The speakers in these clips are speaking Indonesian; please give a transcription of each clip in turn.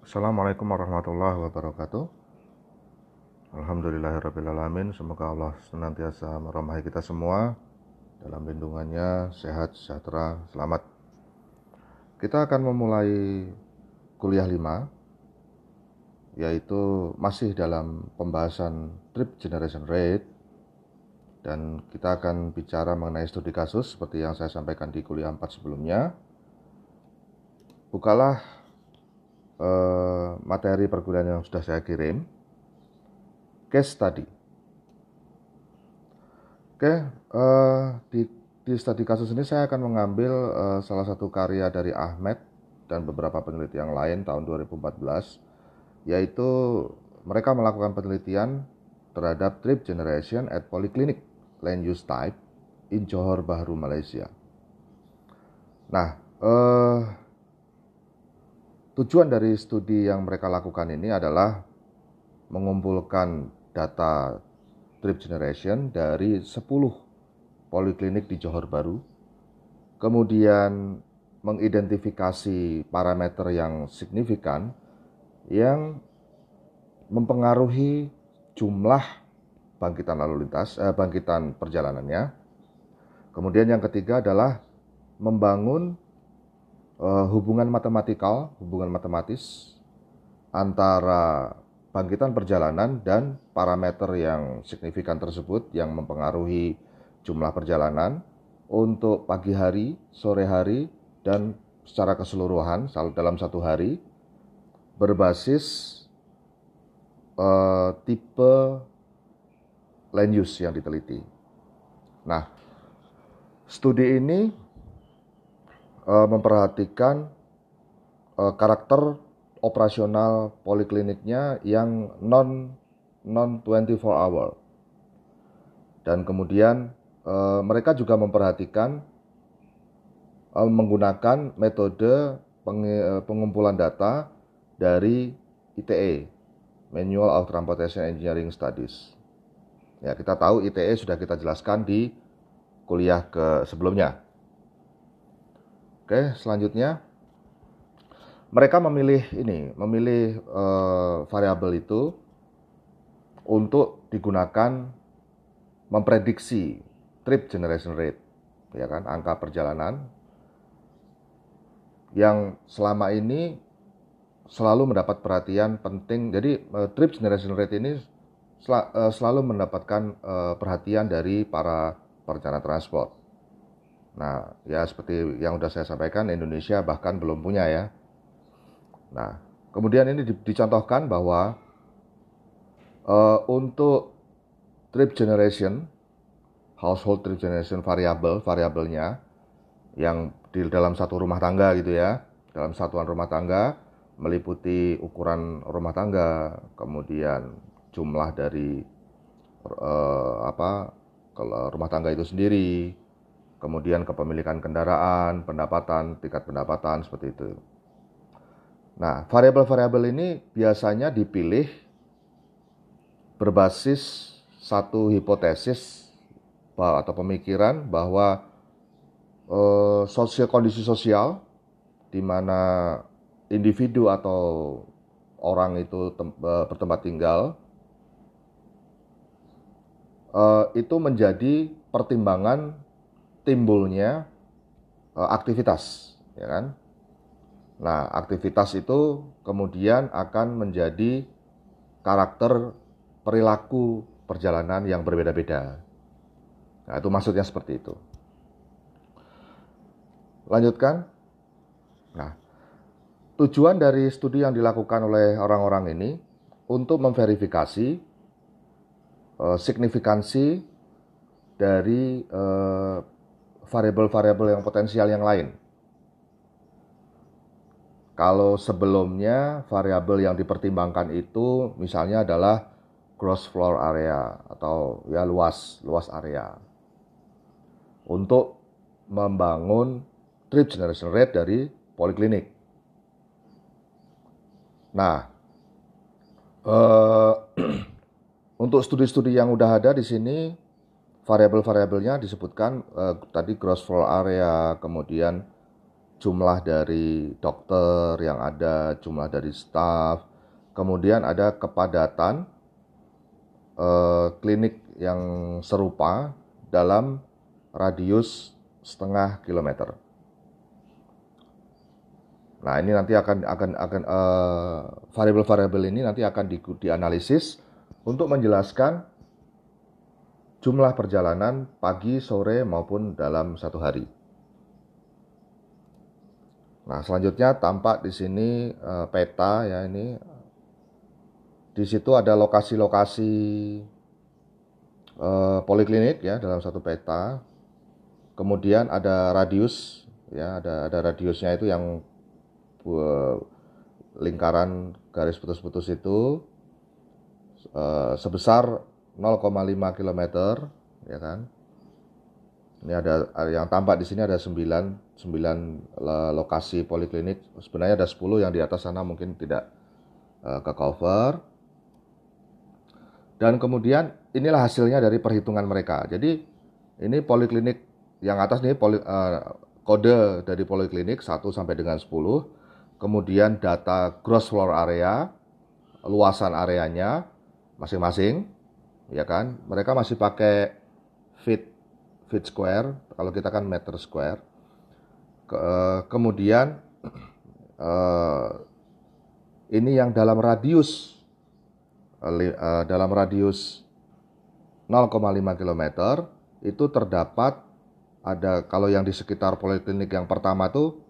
Assalamualaikum warahmatullahi wabarakatuh. Alhamdulillahirrahmanirrahim. Semoga Allah senantiasa merahmati kita semua dalam lindungannya, sehat, sejahtera, selamat. Kita akan memulai kuliah 5 yaitu masih dalam pembahasan trip generation rate dan kita akan bicara mengenai studi kasus seperti yang saya sampaikan di kuliah 4 sebelumnya. Bukalah uh, materi perkuliahan yang sudah saya kirim. Case study. Oke, uh, di, di studi kasus ini saya akan mengambil uh, salah satu karya dari Ahmed dan beberapa peneliti yang lain tahun 2014, yaitu mereka melakukan penelitian terhadap trip generation at polyclinic land use type in Johor Bahru, Malaysia. Nah, uh, Tujuan dari studi yang mereka lakukan ini adalah mengumpulkan data trip generation dari 10 poliklinik di Johor Baru, kemudian mengidentifikasi parameter yang signifikan yang mempengaruhi jumlah bangkitan lalu lintas, eh, bangkitan perjalanannya. Kemudian yang ketiga adalah membangun uh, hubungan matematikal, hubungan matematis antara bangkitan perjalanan dan parameter yang signifikan tersebut yang mempengaruhi jumlah perjalanan untuk pagi hari, sore hari, dan secara keseluruhan dalam satu hari berbasis uh, tipe land use yang diteliti. Nah, studi ini uh, memperhatikan uh, karakter operasional polikliniknya yang non non 24 hour. Dan kemudian uh, mereka juga memperhatikan uh, menggunakan metode peng, uh, pengumpulan data dari ITE, Manual of Transportation Engineering Studies. Ya, kita tahu ITE sudah kita jelaskan di kuliah ke sebelumnya. Oke, selanjutnya mereka memilih ini, memilih uh, variabel itu untuk digunakan memprediksi trip generation rate, ya kan, angka perjalanan yang selama ini selalu mendapat perhatian penting. Jadi uh, trip generation rate ini sel uh, selalu mendapatkan uh, perhatian dari para perencana transport. Nah, ya seperti yang sudah saya sampaikan, Indonesia bahkan belum punya ya. Nah, kemudian ini di, dicontohkan bahwa uh, untuk trip generation, household trip generation variable, variabelnya yang di dalam satu rumah tangga gitu ya, dalam satuan rumah tangga meliputi ukuran rumah tangga, kemudian jumlah dari uh, apa kalau rumah tangga itu sendiri, kemudian kepemilikan kendaraan, pendapatan, tingkat pendapatan seperti itu. Nah, variabel-variabel ini biasanya dipilih berbasis satu hipotesis atau pemikiran bahwa eh, sosial kondisi sosial di mana individu atau orang itu eh, bertempat tinggal eh, itu menjadi pertimbangan timbulnya uh, aktivitas, ya kan? Nah, aktivitas itu kemudian akan menjadi karakter perilaku perjalanan yang berbeda-beda. Nah, itu maksudnya seperti itu. Lanjutkan. Nah, tujuan dari studi yang dilakukan oleh orang-orang ini untuk memverifikasi uh, signifikansi dari uh, variabel-variabel yang potensial yang lain. Kalau sebelumnya variabel yang dipertimbangkan itu misalnya adalah gross floor area atau ya luas luas area untuk membangun trip generation rate dari poliklinik. Nah, uh, untuk studi-studi yang udah ada di sini variabel-variabelnya disebutkan uh, tadi gross floor area, kemudian jumlah dari dokter yang ada, jumlah dari staff, kemudian ada kepadatan eh, klinik yang serupa dalam radius setengah kilometer. Nah ini nanti akan akan akan uh, variabel-variabel ini nanti akan di, dianalisis untuk menjelaskan jumlah perjalanan pagi, sore maupun dalam satu hari. Nah selanjutnya tampak di sini uh, peta ya ini. Di situ ada lokasi-lokasi uh, poliklinik ya dalam satu peta. Kemudian ada radius ya ada ada radiusnya itu yang lingkaran garis putus-putus itu sebesar 0,5 km ya kan. Ini ada yang tampak di sini ada 9 9 lokasi poliklinik. Sebenarnya ada 10 yang di atas sana mungkin tidak uh, ke cover. Dan kemudian inilah hasilnya dari perhitungan mereka. Jadi ini poliklinik yang atas nih poli, uh, kode dari poliklinik 1 sampai dengan 10 kemudian data gross floor area, luasan areanya masing-masing, ya kan? Mereka masih pakai feet feet square, kalau kita kan meter square. Ke, kemudian uh, ini yang dalam radius uh, dalam radius 0,5 km itu terdapat ada kalau yang di sekitar poliklinik yang pertama tuh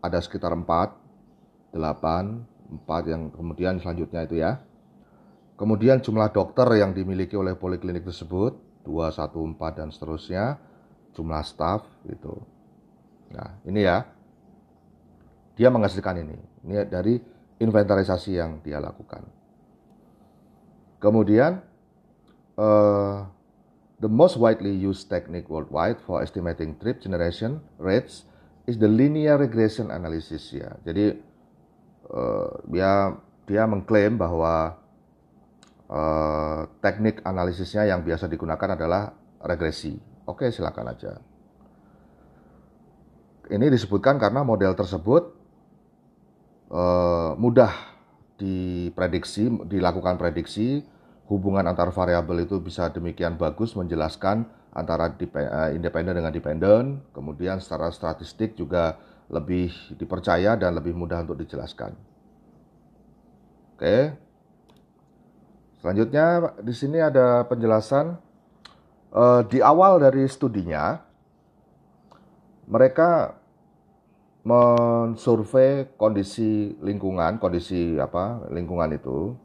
ada sekitar 4 8, 4 yang kemudian selanjutnya itu ya. Kemudian jumlah dokter yang dimiliki oleh poliklinik tersebut 2, 1, 4 dan seterusnya. Jumlah staf gitu. Nah, ini ya. Dia menghasilkan ini. Ini dari inventarisasi yang dia lakukan. Kemudian uh, the most widely used technique worldwide for estimating trip generation rates is the linear regression analysis ya. Jadi uh, dia dia mengklaim bahwa uh, teknik analisisnya yang biasa digunakan adalah regresi. Oke, silakan aja. Ini disebutkan karena model tersebut uh, mudah diprediksi, dilakukan prediksi, hubungan antar variabel itu bisa demikian bagus menjelaskan antara independen dengan dependen, kemudian secara statistik juga lebih dipercaya dan lebih mudah untuk dijelaskan. Oke. Selanjutnya di sini ada penjelasan uh, di awal dari studinya mereka mensurvei kondisi lingkungan, kondisi apa lingkungan itu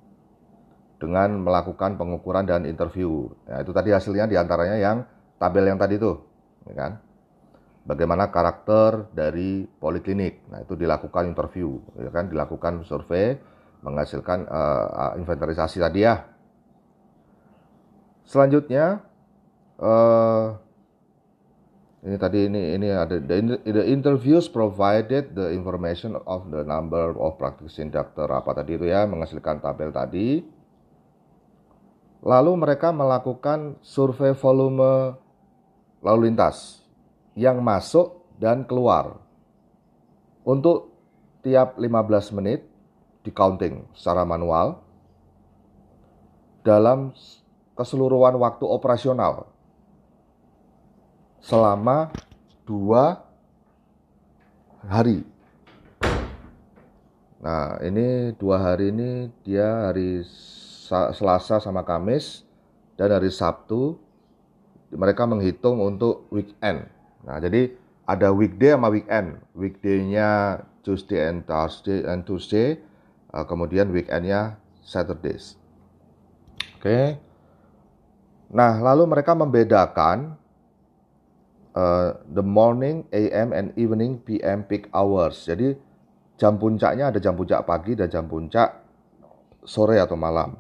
dengan melakukan pengukuran dan interview. Ya, itu tadi hasilnya di antaranya yang tabel yang tadi itu, ya kan? bagaimana karakter dari poliklinik. Nah, itu dilakukan interview, ya kan, dilakukan survei, menghasilkan uh, inventarisasi tadi ya. Selanjutnya uh, ini tadi ini ini ada the, the interviews provided the information of the number of practicing doctor apa tadi itu ya menghasilkan tabel tadi. Lalu mereka melakukan survei volume lalu lintas yang masuk dan keluar. Untuk tiap 15 menit di counting secara manual dalam keseluruhan waktu operasional selama dua hari. Nah, ini dua hari ini dia hari Selasa sama Kamis dan hari Sabtu mereka menghitung untuk weekend. Nah, jadi ada weekday sama weekend. Weekday-nya Tuesday and Thursday and Tuesday, uh, kemudian weekend-nya Saturdays. Oke. Okay. Nah, lalu mereka membedakan uh, the morning, AM, and evening, PM peak hours. Jadi jam puncaknya ada jam puncak pagi dan jam puncak sore atau malam.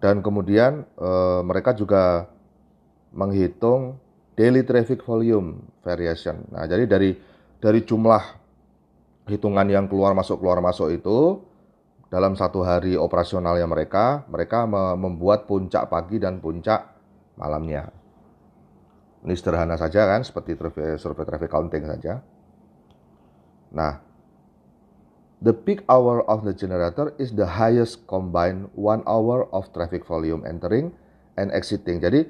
dan kemudian e, mereka juga menghitung daily traffic volume variation. Nah, jadi dari dari jumlah hitungan yang keluar masuk keluar masuk itu dalam satu hari operasionalnya mereka, mereka membuat puncak pagi dan puncak malamnya. Ini sederhana saja kan, seperti survei traffic counting saja. Nah, the peak hour of the generator is the highest combined one hour of traffic volume entering and exiting. Jadi,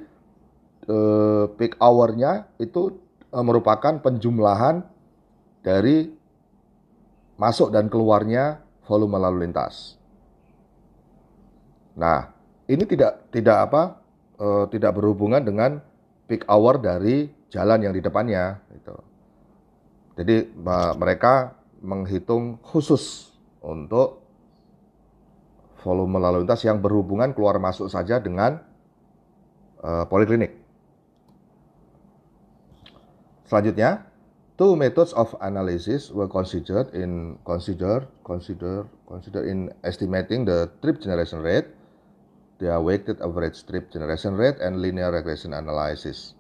uh, peak hour-nya itu uh, merupakan penjumlahan dari masuk dan keluarnya volume lalu lintas. Nah, ini tidak tidak apa uh, tidak berhubungan dengan peak hour dari jalan yang di depannya gitu. Jadi mereka menghitung khusus untuk volume lalu lintas yang berhubungan keluar masuk saja dengan uh, poliklinik. Selanjutnya, two methods of analysis were considered in consider consider consider in estimating the trip generation rate the weighted average trip generation rate and linear regression analysis.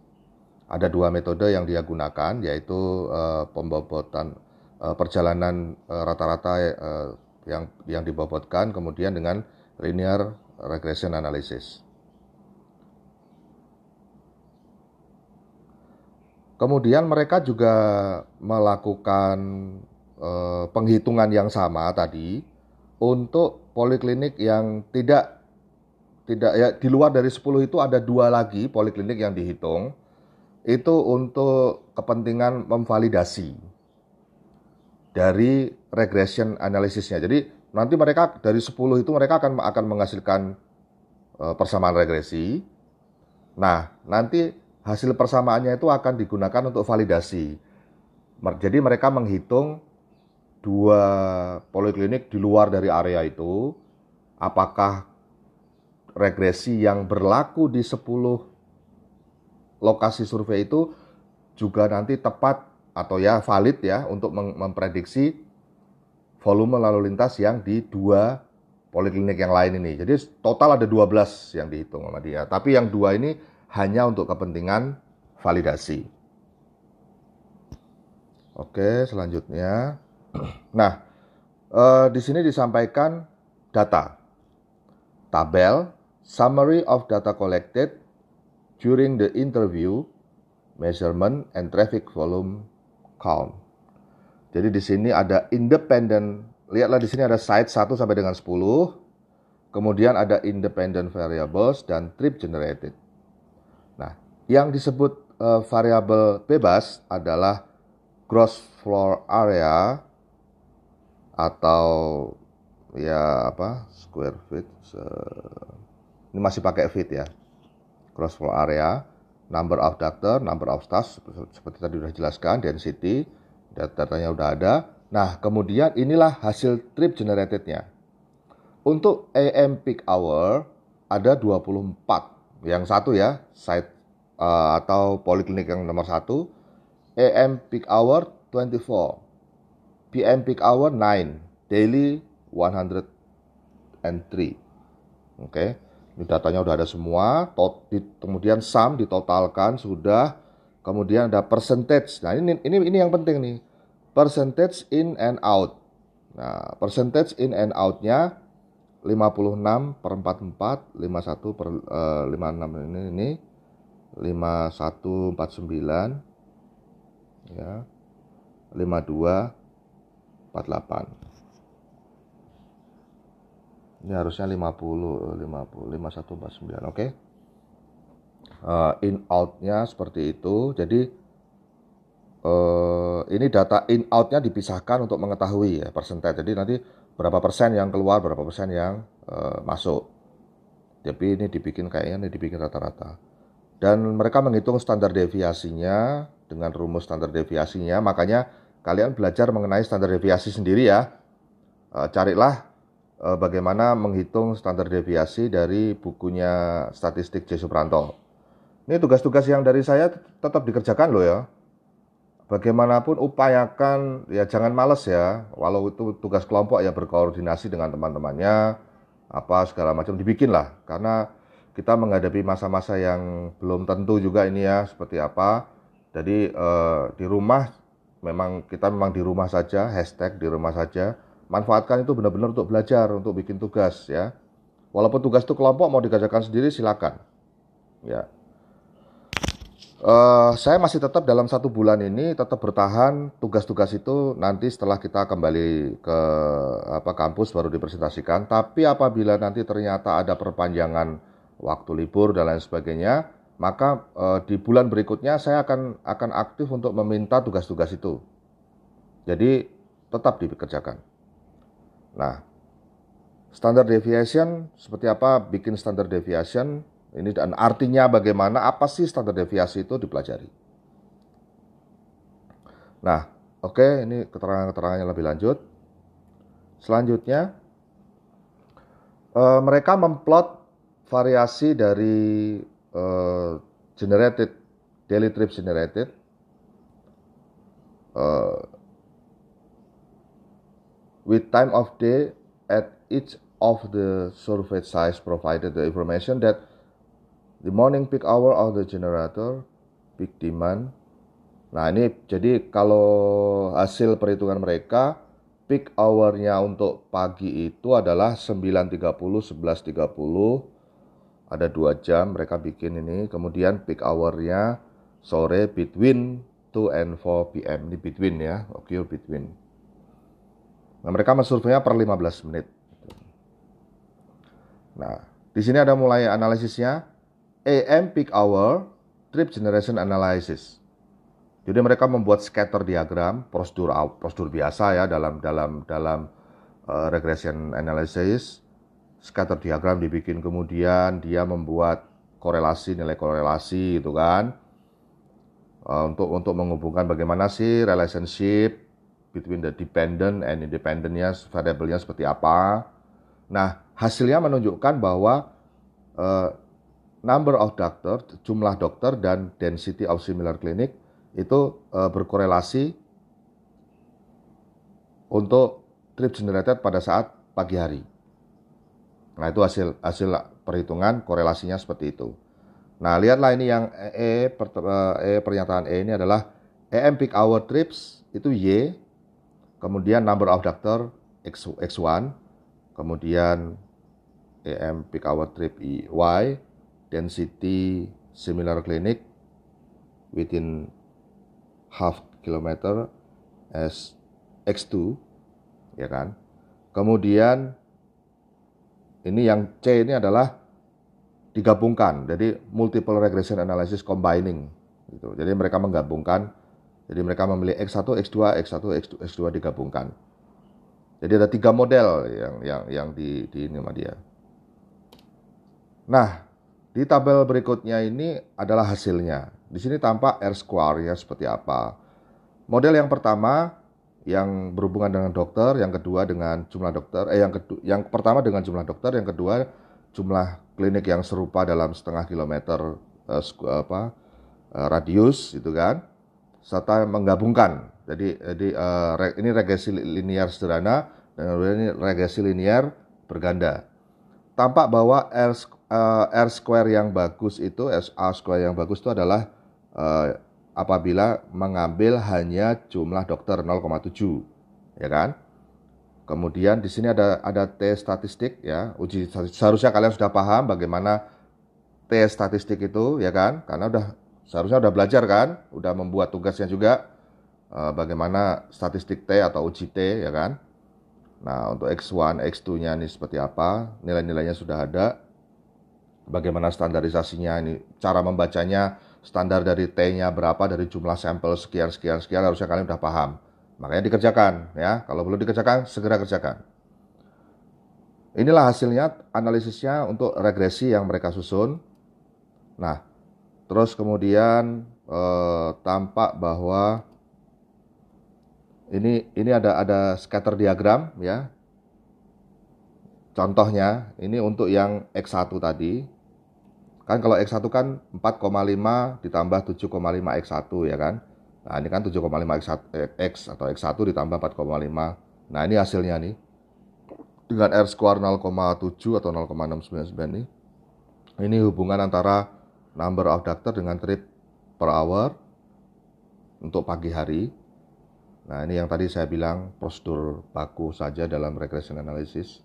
Ada dua metode yang dia gunakan yaitu uh, pembobotan uh, perjalanan uh, rata-rata uh, yang yang dibobotkan kemudian dengan linear regression analysis. Kemudian mereka juga melakukan uh, penghitungan yang sama tadi untuk poliklinik yang tidak tidak ya di luar dari 10 itu ada dua lagi poliklinik yang dihitung itu untuk kepentingan memvalidasi dari regression analisisnya. Jadi nanti mereka dari 10 itu mereka akan akan menghasilkan uh, persamaan regresi. Nah, nanti hasil persamaannya itu akan digunakan untuk validasi. Jadi mereka menghitung dua poliklinik di luar dari area itu apakah regresi yang berlaku di 10 lokasi survei itu juga nanti tepat atau ya valid ya untuk memprediksi volume lalu lintas yang di dua poliklinik yang lain ini. Jadi total ada 12 yang dihitung sama dia. Tapi yang dua ini hanya untuk kepentingan validasi. Oke, selanjutnya. Nah, eh, di sini disampaikan data, tabel summary of data collected during the interview, measurement, and traffic volume count. Jadi di sini ada independent, lihatlah di sini ada site 1 sampai dengan 10, kemudian ada independent variables dan trip generated. Yang disebut uh, variabel bebas adalah gross floor area atau ya apa square feet ini masih pakai feet ya. Cross flow area, number of doctor, number of staff seperti tadi sudah jelaskan, density, datanya udah ada. Nah, kemudian inilah hasil trip generatednya. Untuk AM peak hour ada 24. Yang satu ya, site uh, atau poliklinik yang nomor satu. AM peak hour 24. PM peak hour 9. Daily 103. Oke. Okay. Ini datanya udah ada semua, tot, di, kemudian sum ditotalkan sudah, kemudian ada percentage. Nah ini ini ini yang penting nih, percentage in and out. Nah percentage in and outnya 56 per 44, 51 per uh, 56 ini ini 5149 ya. 52 48 ini harusnya 50 50 5149 oke? Okay? uh, in outnya seperti itu. Jadi uh, ini data in outnya dipisahkan untuk mengetahui ya persentage jadi nanti berapa persen yang keluar berapa persen yang uh, masuk. Tapi ini dibikin kayaknya ini dibikin rata-rata dan mereka menghitung standar deviasinya dengan rumus standar deviasinya makanya kalian belajar mengenai standar deviasi sendiri ya uh, carilah Eh, bagaimana menghitung standar deviasi dari bukunya statistik J. Supranto. Ini tugas-tugas yang dari saya tetap dikerjakan loh ya. Bagaimanapun upayakan ya jangan males ya. Walau itu tugas kelompok ya berkoordinasi dengan teman-temannya apa segala macam dibikin lah karena kita menghadapi masa-masa yang belum tentu juga ini ya seperti apa. Jadi eh, di rumah memang kita memang di rumah saja hashtag di rumah saja manfaatkan itu benar-benar untuk belajar, untuk bikin tugas ya. Walaupun tugas itu kelompok mau dikerjakan sendiri silakan. Ya. Uh, saya masih tetap dalam satu bulan ini tetap bertahan tugas-tugas itu nanti setelah kita kembali ke apa kampus baru dipresentasikan. Tapi apabila nanti ternyata ada perpanjangan waktu libur dan lain sebagainya, maka uh, di bulan berikutnya saya akan akan aktif untuk meminta tugas-tugas itu. Jadi tetap dikerjakan. Nah, standar deviation seperti apa bikin standar deviation ini dan artinya bagaimana, apa sih standar deviasi itu dipelajari. Nah, oke, okay, ini keterangan-keterangannya lebih lanjut. Selanjutnya, uh, mereka memplot variasi dari uh, generated daily trips generated uh, with time of day at each of the survey size provided the information that The morning peak hour of the generator, peak demand. Nah ini jadi kalau hasil perhitungan mereka, peak hour-nya untuk pagi itu adalah 9.30, 11.30, ada dua jam mereka bikin ini. Kemudian peak hour-nya sore between 2 and 4 p.m. Ini between ya, occur between. Nah mereka mensurveinya per 15 menit. Nah di sini ada mulai analisisnya. AM peak hour trip generation analysis. Jadi mereka membuat scatter diagram prosedur prosedur biasa ya dalam dalam dalam uh, regression analysis. Scatter diagram dibikin kemudian dia membuat korelasi nilai korelasi itu kan uh, untuk untuk menghubungkan bagaimana sih relationship between the dependent and independentnya variabelnya seperti apa. Nah hasilnya menunjukkan bahwa uh, number of doctor, jumlah dokter dan density of similar clinic itu uh, berkorelasi untuk trip generated pada saat pagi hari. Nah, itu hasil hasil perhitungan korelasinya seperti itu. Nah, lihatlah ini yang E, per, e pernyataan E ini adalah EM peak hour trips itu Y, kemudian number of doctor X, X1, kemudian EM peak hour trip Y, density similar clinic within half kilometer as X2 ya kan. Kemudian ini yang C ini adalah digabungkan. Jadi multiple regression analysis combining gitu. Jadi mereka menggabungkan jadi mereka memilih X1, X2, X1, X2, X2 digabungkan. Jadi ada tiga model yang yang yang di di ini sama dia. Nah, di tabel berikutnya ini adalah hasilnya. Di sini tampak R square ya seperti apa. Model yang pertama yang berhubungan dengan dokter, yang kedua dengan jumlah dokter, eh yang kedua, yang pertama dengan jumlah dokter, yang kedua jumlah klinik yang serupa dalam setengah kilometer eh, apa eh, radius itu kan, serta menggabungkan. Jadi, jadi eh, ini regresi linear sederhana dan ini regresi linear berganda. Tampak bahwa R uh, R square yang bagus itu, R square yang bagus itu adalah uh, apabila mengambil hanya jumlah dokter 0,7, ya kan? Kemudian di sini ada ada T statistik ya, uji seharusnya kalian sudah paham bagaimana T statistik itu ya kan? Karena udah seharusnya udah belajar kan, udah membuat tugasnya juga uh, bagaimana statistik T atau uji T ya kan? Nah, untuk X1, X2-nya ini seperti apa? Nilai-nilainya sudah ada bagaimana standarisasinya ini cara membacanya standar dari T-nya berapa dari jumlah sampel sekian sekian sekian harusnya kalian sudah paham. Makanya dikerjakan ya. Kalau belum dikerjakan segera kerjakan. Inilah hasilnya analisisnya untuk regresi yang mereka susun. Nah terus kemudian eh, tampak bahwa ini ini ada ada scatter diagram ya. Contohnya ini untuk yang X1 tadi Kan kalau X1 kan 4,5 ditambah 7,5 X1 ya kan. Nah ini kan 7,5 X, X atau X1 ditambah 4,5. Nah ini hasilnya nih. Dengan R square 0,7 atau 0,699 nih. Ini hubungan antara number of doctor dengan trip per hour untuk pagi hari. Nah ini yang tadi saya bilang prosedur baku saja dalam regression analysis.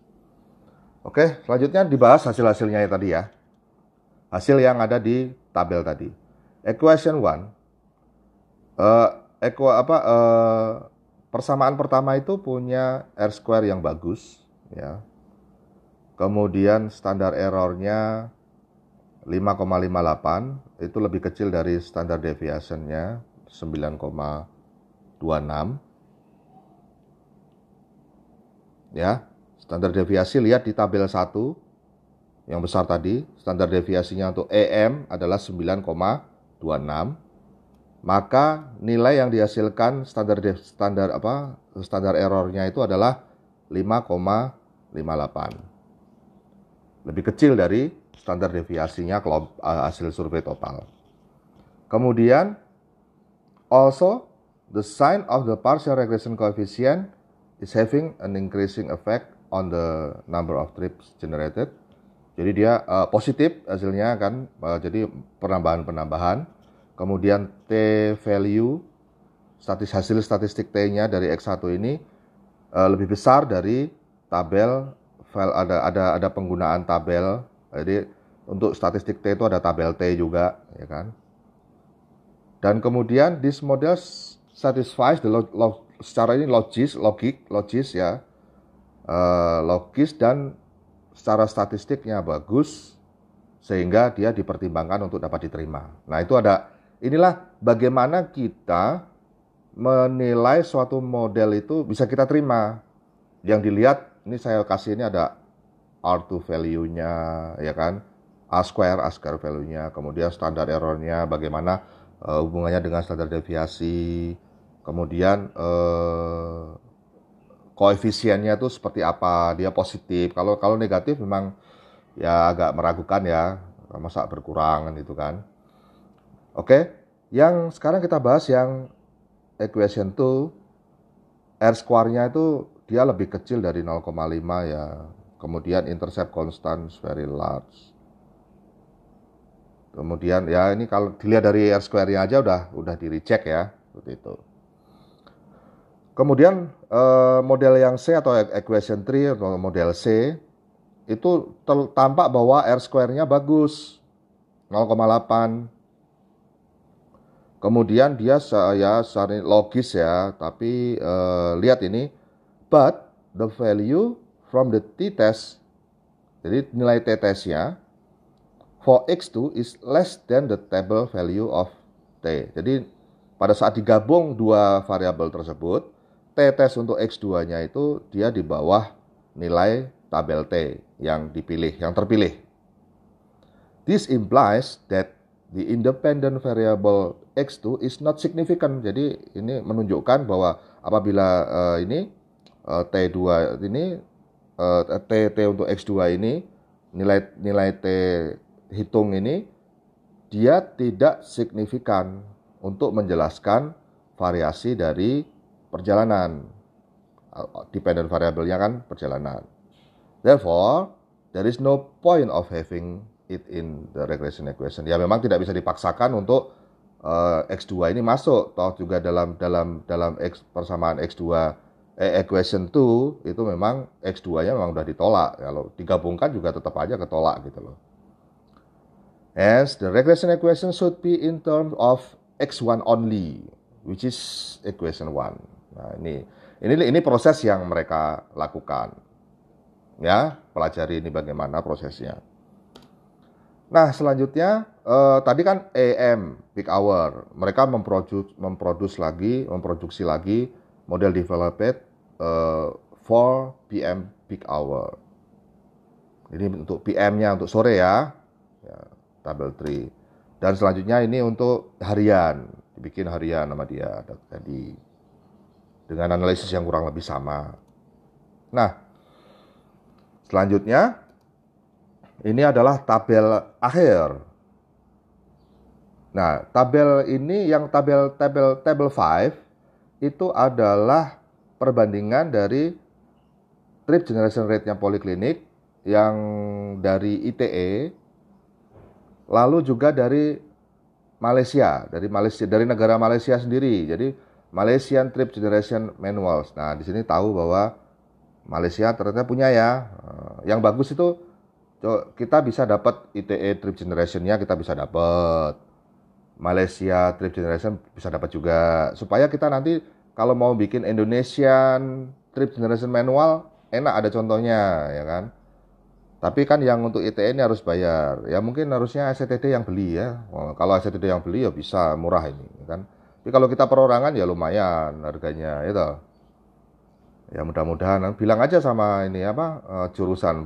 Oke, selanjutnya dibahas hasil-hasilnya ya tadi ya hasil yang ada di tabel tadi. equation one, uh, equa, apa uh, persamaan pertama itu punya r square yang bagus, ya. Kemudian standar errornya 5,58 itu lebih kecil dari standar deviationnya 9,26 ya standar deviasi lihat di tabel 1 yang besar tadi standar deviasinya untuk EM adalah 9,26 maka nilai yang dihasilkan standar standar apa standar errornya itu adalah 5,58 lebih kecil dari standar deviasinya uh, hasil survei total. Kemudian also the sign of the partial regression coefficient is having an increasing effect on the number of trips generated. Jadi dia uh, positif hasilnya kan, uh, jadi penambahan-penambahan. Kemudian T value statis hasil statistik T-nya dari X1 ini uh, lebih besar dari tabel file ada ada ada penggunaan tabel. Jadi untuk statistik T itu ada tabel T juga, ya kan. Dan kemudian this model satisfies the log, log, secara ini logis, logik, logis ya, uh, logis dan secara statistiknya bagus sehingga dia dipertimbangkan untuk dapat diterima. Nah itu ada inilah bagaimana kita menilai suatu model itu bisa kita terima. Yang dilihat ini saya kasih ini ada R2 value-nya ya kan A square, A square value-nya, kemudian standar error-nya, bagaimana uh, hubungannya dengan standar deviasi, kemudian uh, koefisiennya itu seperti apa, dia positif. Kalau kalau negatif memang ya agak meragukan ya, masa berkurang itu kan. Oke, yang sekarang kita bahas yang equation 2 R square-nya itu dia lebih kecil dari 0,5 ya. Kemudian intercept constant very large. Kemudian ya ini kalau dilihat dari R square-nya aja udah udah di reject ya, seperti itu. Kemudian eh, model yang C atau equation 3 atau model C itu tampak bahwa R square-nya bagus 0,8. Kemudian dia ya logis ya, tapi eh, lihat ini but the value from the t-test jadi nilai t-testnya for X2 is less than the table value of T. Jadi pada saat digabung dua variabel tersebut, T test untuk X2-nya itu dia di bawah nilai tabel T yang dipilih, yang terpilih. This implies that the independent variable X2 is not significant. Jadi ini menunjukkan bahwa apabila uh, ini uh, T2 ini uh, T, T untuk X2 ini nilai nilai T hitung ini dia tidak signifikan untuk menjelaskan variasi dari perjalanan. Dependent variabelnya kan perjalanan. Therefore, there is no point of having it in the regression equation. Ya memang tidak bisa dipaksakan untuk uh, x2 ini masuk. Toh juga dalam dalam dalam x persamaan x2 eh, equation 2 itu memang x2-nya memang sudah ditolak. Kalau digabungkan juga tetap aja ketolak gitu loh. As the regression equation should be in terms of x1 only, which is equation 1. Nah, ini ini ini proses yang mereka lakukan. Ya, pelajari ini bagaimana prosesnya. Nah, selanjutnya eh, tadi kan AM peak hour. Mereka memproduce memproduce lagi, memproduksi lagi model developed eh, for PM peak hour. Ini untuk PM-nya untuk sore ya. ya tabel tree. Dan selanjutnya ini untuk harian, dibikin harian nama dia tadi dengan analisis yang kurang lebih sama. Nah, selanjutnya ini adalah tabel akhir. Nah, tabel ini yang tabel tabel tabel 5 itu adalah perbandingan dari trip generation rate-nya poliklinik yang dari ITE lalu juga dari Malaysia, dari Malaysia, dari negara Malaysia sendiri. Jadi Malaysian Trip Generation Manuals. Nah, di sini tahu bahwa Malaysia ternyata punya ya. Eh, yang bagus itu kita bisa dapat ITE Trip Generationnya kita bisa dapat. Malaysia trip generation bisa dapat juga supaya kita nanti kalau mau bikin Indonesian trip generation manual enak ada contohnya ya kan tapi kan yang untuk ITE ini harus bayar ya mungkin harusnya STD yang beli ya kalau STD yang beli ya bisa murah ini ya kan tapi kalau kita perorangan ya lumayan harganya itu ya mudah-mudahan bilang aja sama ini apa uh, jurusan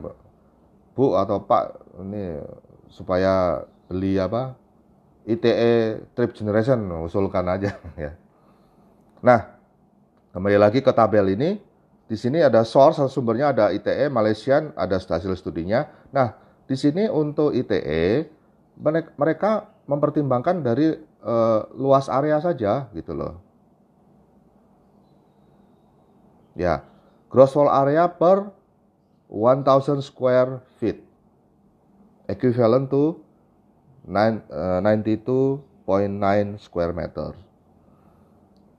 bu atau pak ini supaya beli apa ITE Trip Generation usulkan aja ya. Nah, kembali lagi ke tabel ini. Di sini ada source sumbernya ada ITE Malaysian, ada hasil studinya. Nah, di sini untuk ITE mereka mempertimbangkan dari uh, luas area saja gitu loh. Ya, gross wall area per 1000 square feet equivalent to 92.9 eh, square meter.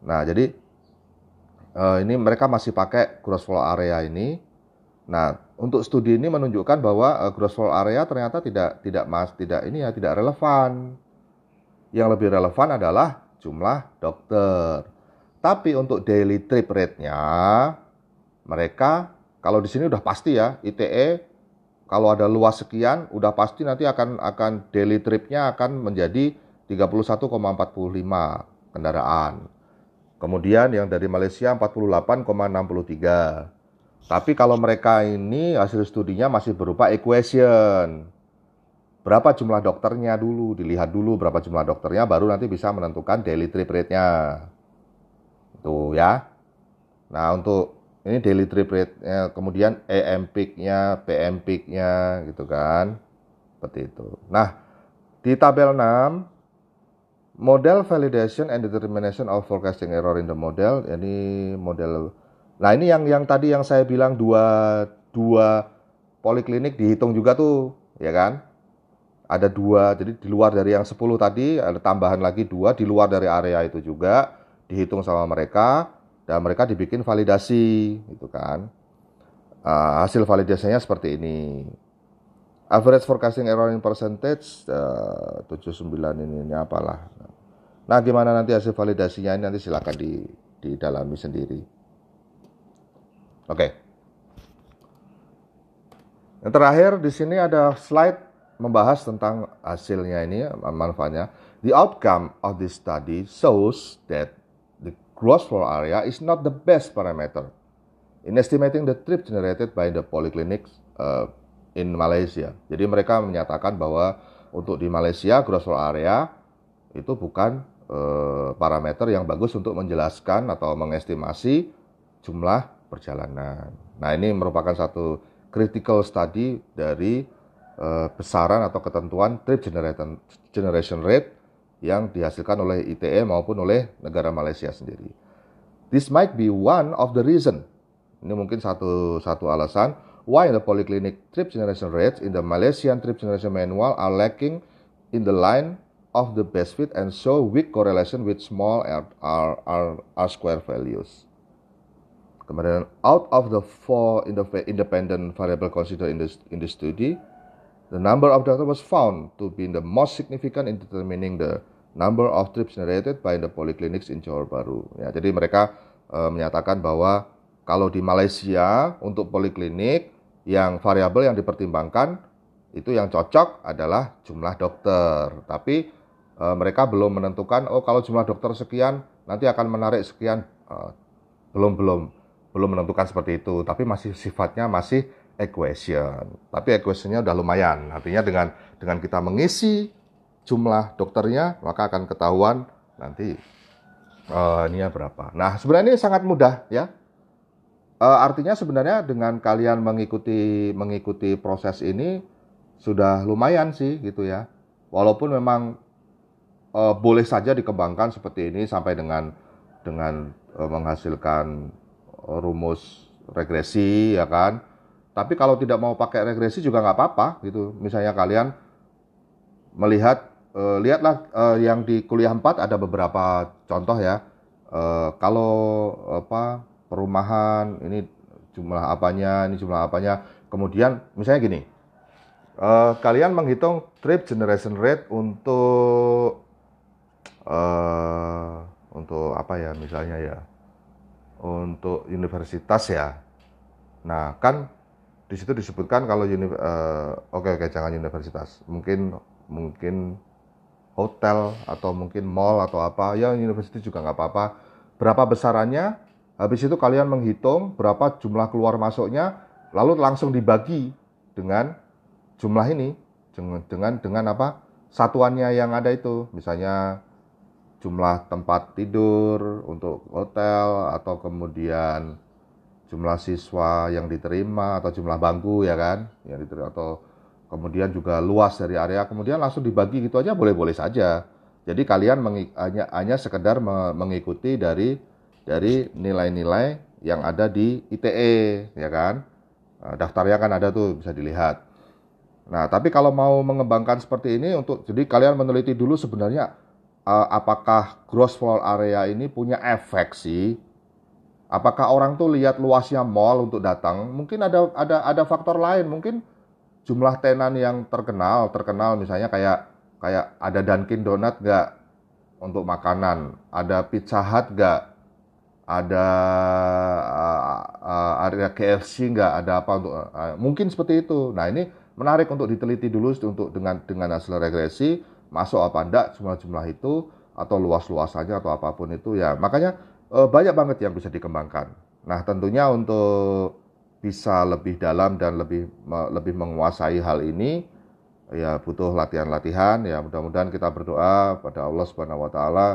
Nah, jadi uh, ini mereka masih pakai gross floor area ini. Nah, untuk studi ini menunjukkan bahwa uh, gross floor area ternyata tidak tidak mas tidak ini ya tidak relevan. Yang lebih relevan adalah jumlah dokter. Tapi untuk daily trip rate-nya mereka kalau di sini udah pasti ya ITE kalau ada luas sekian, udah pasti nanti akan akan daily tripnya akan menjadi 31,45 kendaraan. Kemudian yang dari Malaysia 48,63. Tapi kalau mereka ini hasil studinya masih berupa equation. Berapa jumlah dokternya dulu, dilihat dulu berapa jumlah dokternya, baru nanti bisa menentukan daily trip rate-nya. Tuh ya. Nah untuk ini daily trip rate-nya, kemudian AM peak-nya, PM peak-nya gitu kan. Seperti itu. Nah, di tabel 6 model validation and determination of forecasting error in the model ini model Nah, ini yang yang tadi yang saya bilang dua dua poliklinik dihitung juga tuh, ya kan? Ada dua, jadi di luar dari yang 10 tadi ada tambahan lagi dua di luar dari area itu juga dihitung sama mereka dan mereka dibikin validasi gitu kan. Uh, hasil validasinya seperti ini. Average forecasting error in percentage uh, 79 ini, ini apalah. Nah gimana nanti hasil validasinya ini nanti silakan di didalami sendiri. Oke. Okay. yang terakhir di sini ada slide membahas tentang hasilnya ini manfaatnya the outcome of this study shows that gross floor area is not the best parameter in estimating the trip generated by the polyclinics uh, in Malaysia. Jadi mereka menyatakan bahwa untuk di Malaysia gross floor area itu bukan uh, parameter yang bagus untuk menjelaskan atau mengestimasi jumlah perjalanan. Nah ini merupakan satu critical study dari besaran atau ketentuan trip generation rate yang dihasilkan oleh ITE maupun oleh negara Malaysia sendiri. This might be one of the reason. Ini mungkin satu satu alasan why the polyclinic trip generation rates in the Malaysian trip generation manual are lacking in the line of the best fit and show weak correlation with small R, R, R, R square values. Kemudian out of the four independent variable considered in the in the study, The number of data was found to be the most significant in determining the number of trips generated by the polyclinics in Johor Bahru. Ya, jadi mereka e, menyatakan bahwa kalau di Malaysia untuk poliklinik yang variabel yang dipertimbangkan itu yang cocok adalah jumlah dokter. Tapi e, mereka belum menentukan oh kalau jumlah dokter sekian nanti akan menarik sekian. E, belum belum belum menentukan seperti itu, tapi masih sifatnya masih equation. Tapi equationnya udah lumayan. Artinya dengan dengan kita mengisi jumlah dokternya, maka akan ketahuan nanti uh, ini ya berapa. Nah, sebenarnya ini sangat mudah ya. Uh, artinya sebenarnya dengan kalian mengikuti mengikuti proses ini sudah lumayan sih gitu ya. Walaupun memang uh, boleh saja dikembangkan seperti ini sampai dengan dengan uh, menghasilkan rumus regresi ya kan tapi kalau tidak mau pakai regresi juga nggak apa-apa gitu. Misalnya kalian melihat uh, lihatlah uh, yang di kuliah 4 ada beberapa contoh ya. Uh, kalau apa perumahan ini jumlah apanya, ini jumlah apanya. Kemudian misalnya gini. Kalian menghitung trip generation rate untuk untuk apa ya misalnya ya untuk universitas ya nah kan di situ disebutkan kalau uni, uh, oke okay, oke okay, jangan universitas. Mungkin mungkin hotel atau mungkin mall atau apa ya universitas juga nggak apa-apa. Berapa besarannya? Habis itu kalian menghitung berapa jumlah keluar masuknya lalu langsung dibagi dengan jumlah ini. Dengan dengan dengan apa? Satuannya yang ada itu. Misalnya jumlah tempat tidur untuk hotel atau kemudian jumlah siswa yang diterima atau jumlah bangku ya kan yang diterima atau kemudian juga luas dari area kemudian langsung dibagi gitu aja boleh-boleh saja. Jadi kalian hanya hanya sekedar mengikuti dari dari nilai-nilai yang ada di ITE ya kan. Nah, daftarnya kan ada tuh bisa dilihat. Nah tapi kalau mau mengembangkan seperti ini untuk jadi kalian meneliti dulu sebenarnya uh, apakah gross floor area ini punya efek sih? Apakah orang tuh lihat luasnya mall untuk datang? Mungkin ada ada ada faktor lain, mungkin jumlah tenan yang terkenal, terkenal misalnya kayak kayak ada Dunkin Donut nggak untuk makanan, ada Pizza Hut nggak, ada uh, uh, ada KFC nggak, ada apa untuk uh, mungkin seperti itu. Nah ini menarik untuk diteliti dulu untuk dengan dengan hasil regresi masuk apa enggak jumlah-jumlah itu atau luas-luasannya atau apa pun itu ya. Makanya e, banyak banget yang bisa dikembangkan. Nah tentunya untuk bisa lebih dalam dan lebih lebih menguasai hal ini ya butuh latihan-latihan ya mudah-mudahan kita berdoa pada Allah Subhanahu Wa Taala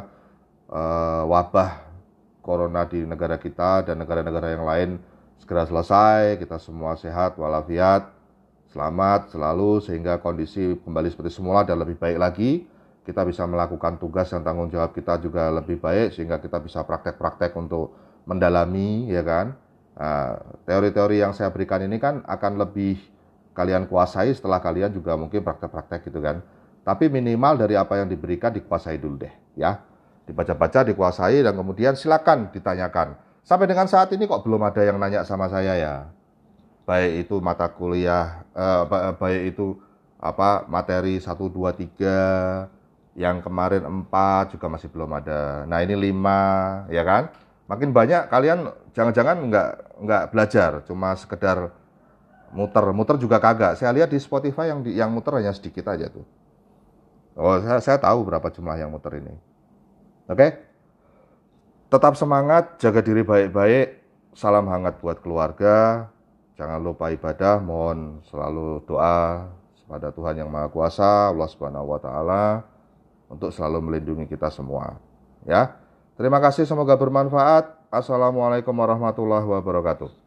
e, wabah corona di negara kita dan negara-negara yang lain segera selesai kita semua sehat walafiat selamat selalu sehingga kondisi kembali seperti semula dan lebih baik lagi. Kita bisa melakukan tugas dan tanggung jawab kita juga lebih baik sehingga kita bisa praktek-praktek untuk mendalami ya kan. Nah, teori-teori yang saya berikan ini kan akan lebih kalian kuasai setelah kalian juga mungkin praktek-praktek gitu kan. Tapi minimal dari apa yang diberikan dikuasai dulu deh ya. Dibaca-baca, dikuasai dan kemudian silakan ditanyakan. Sampai dengan saat ini kok belum ada yang nanya sama saya ya baik itu mata kuliah uh, baik itu apa materi 1 2 3 yang kemarin 4 juga masih belum ada. Nah, ini 5 ya kan? Makin banyak kalian jangan-jangan nggak nggak belajar, cuma sekedar muter. Muter juga kagak. Saya lihat di Spotify yang di, yang muter hanya sedikit aja tuh. Oh, saya, saya tahu berapa jumlah yang muter ini. Oke? Okay? Tetap semangat, jaga diri baik-baik. Salam hangat buat keluarga. Jangan lupa ibadah, mohon selalu doa kepada Tuhan yang Maha Kuasa, Allah Subhanahu wa taala untuk selalu melindungi kita semua. Ya. Terima kasih semoga bermanfaat. Assalamualaikum warahmatullahi wabarakatuh.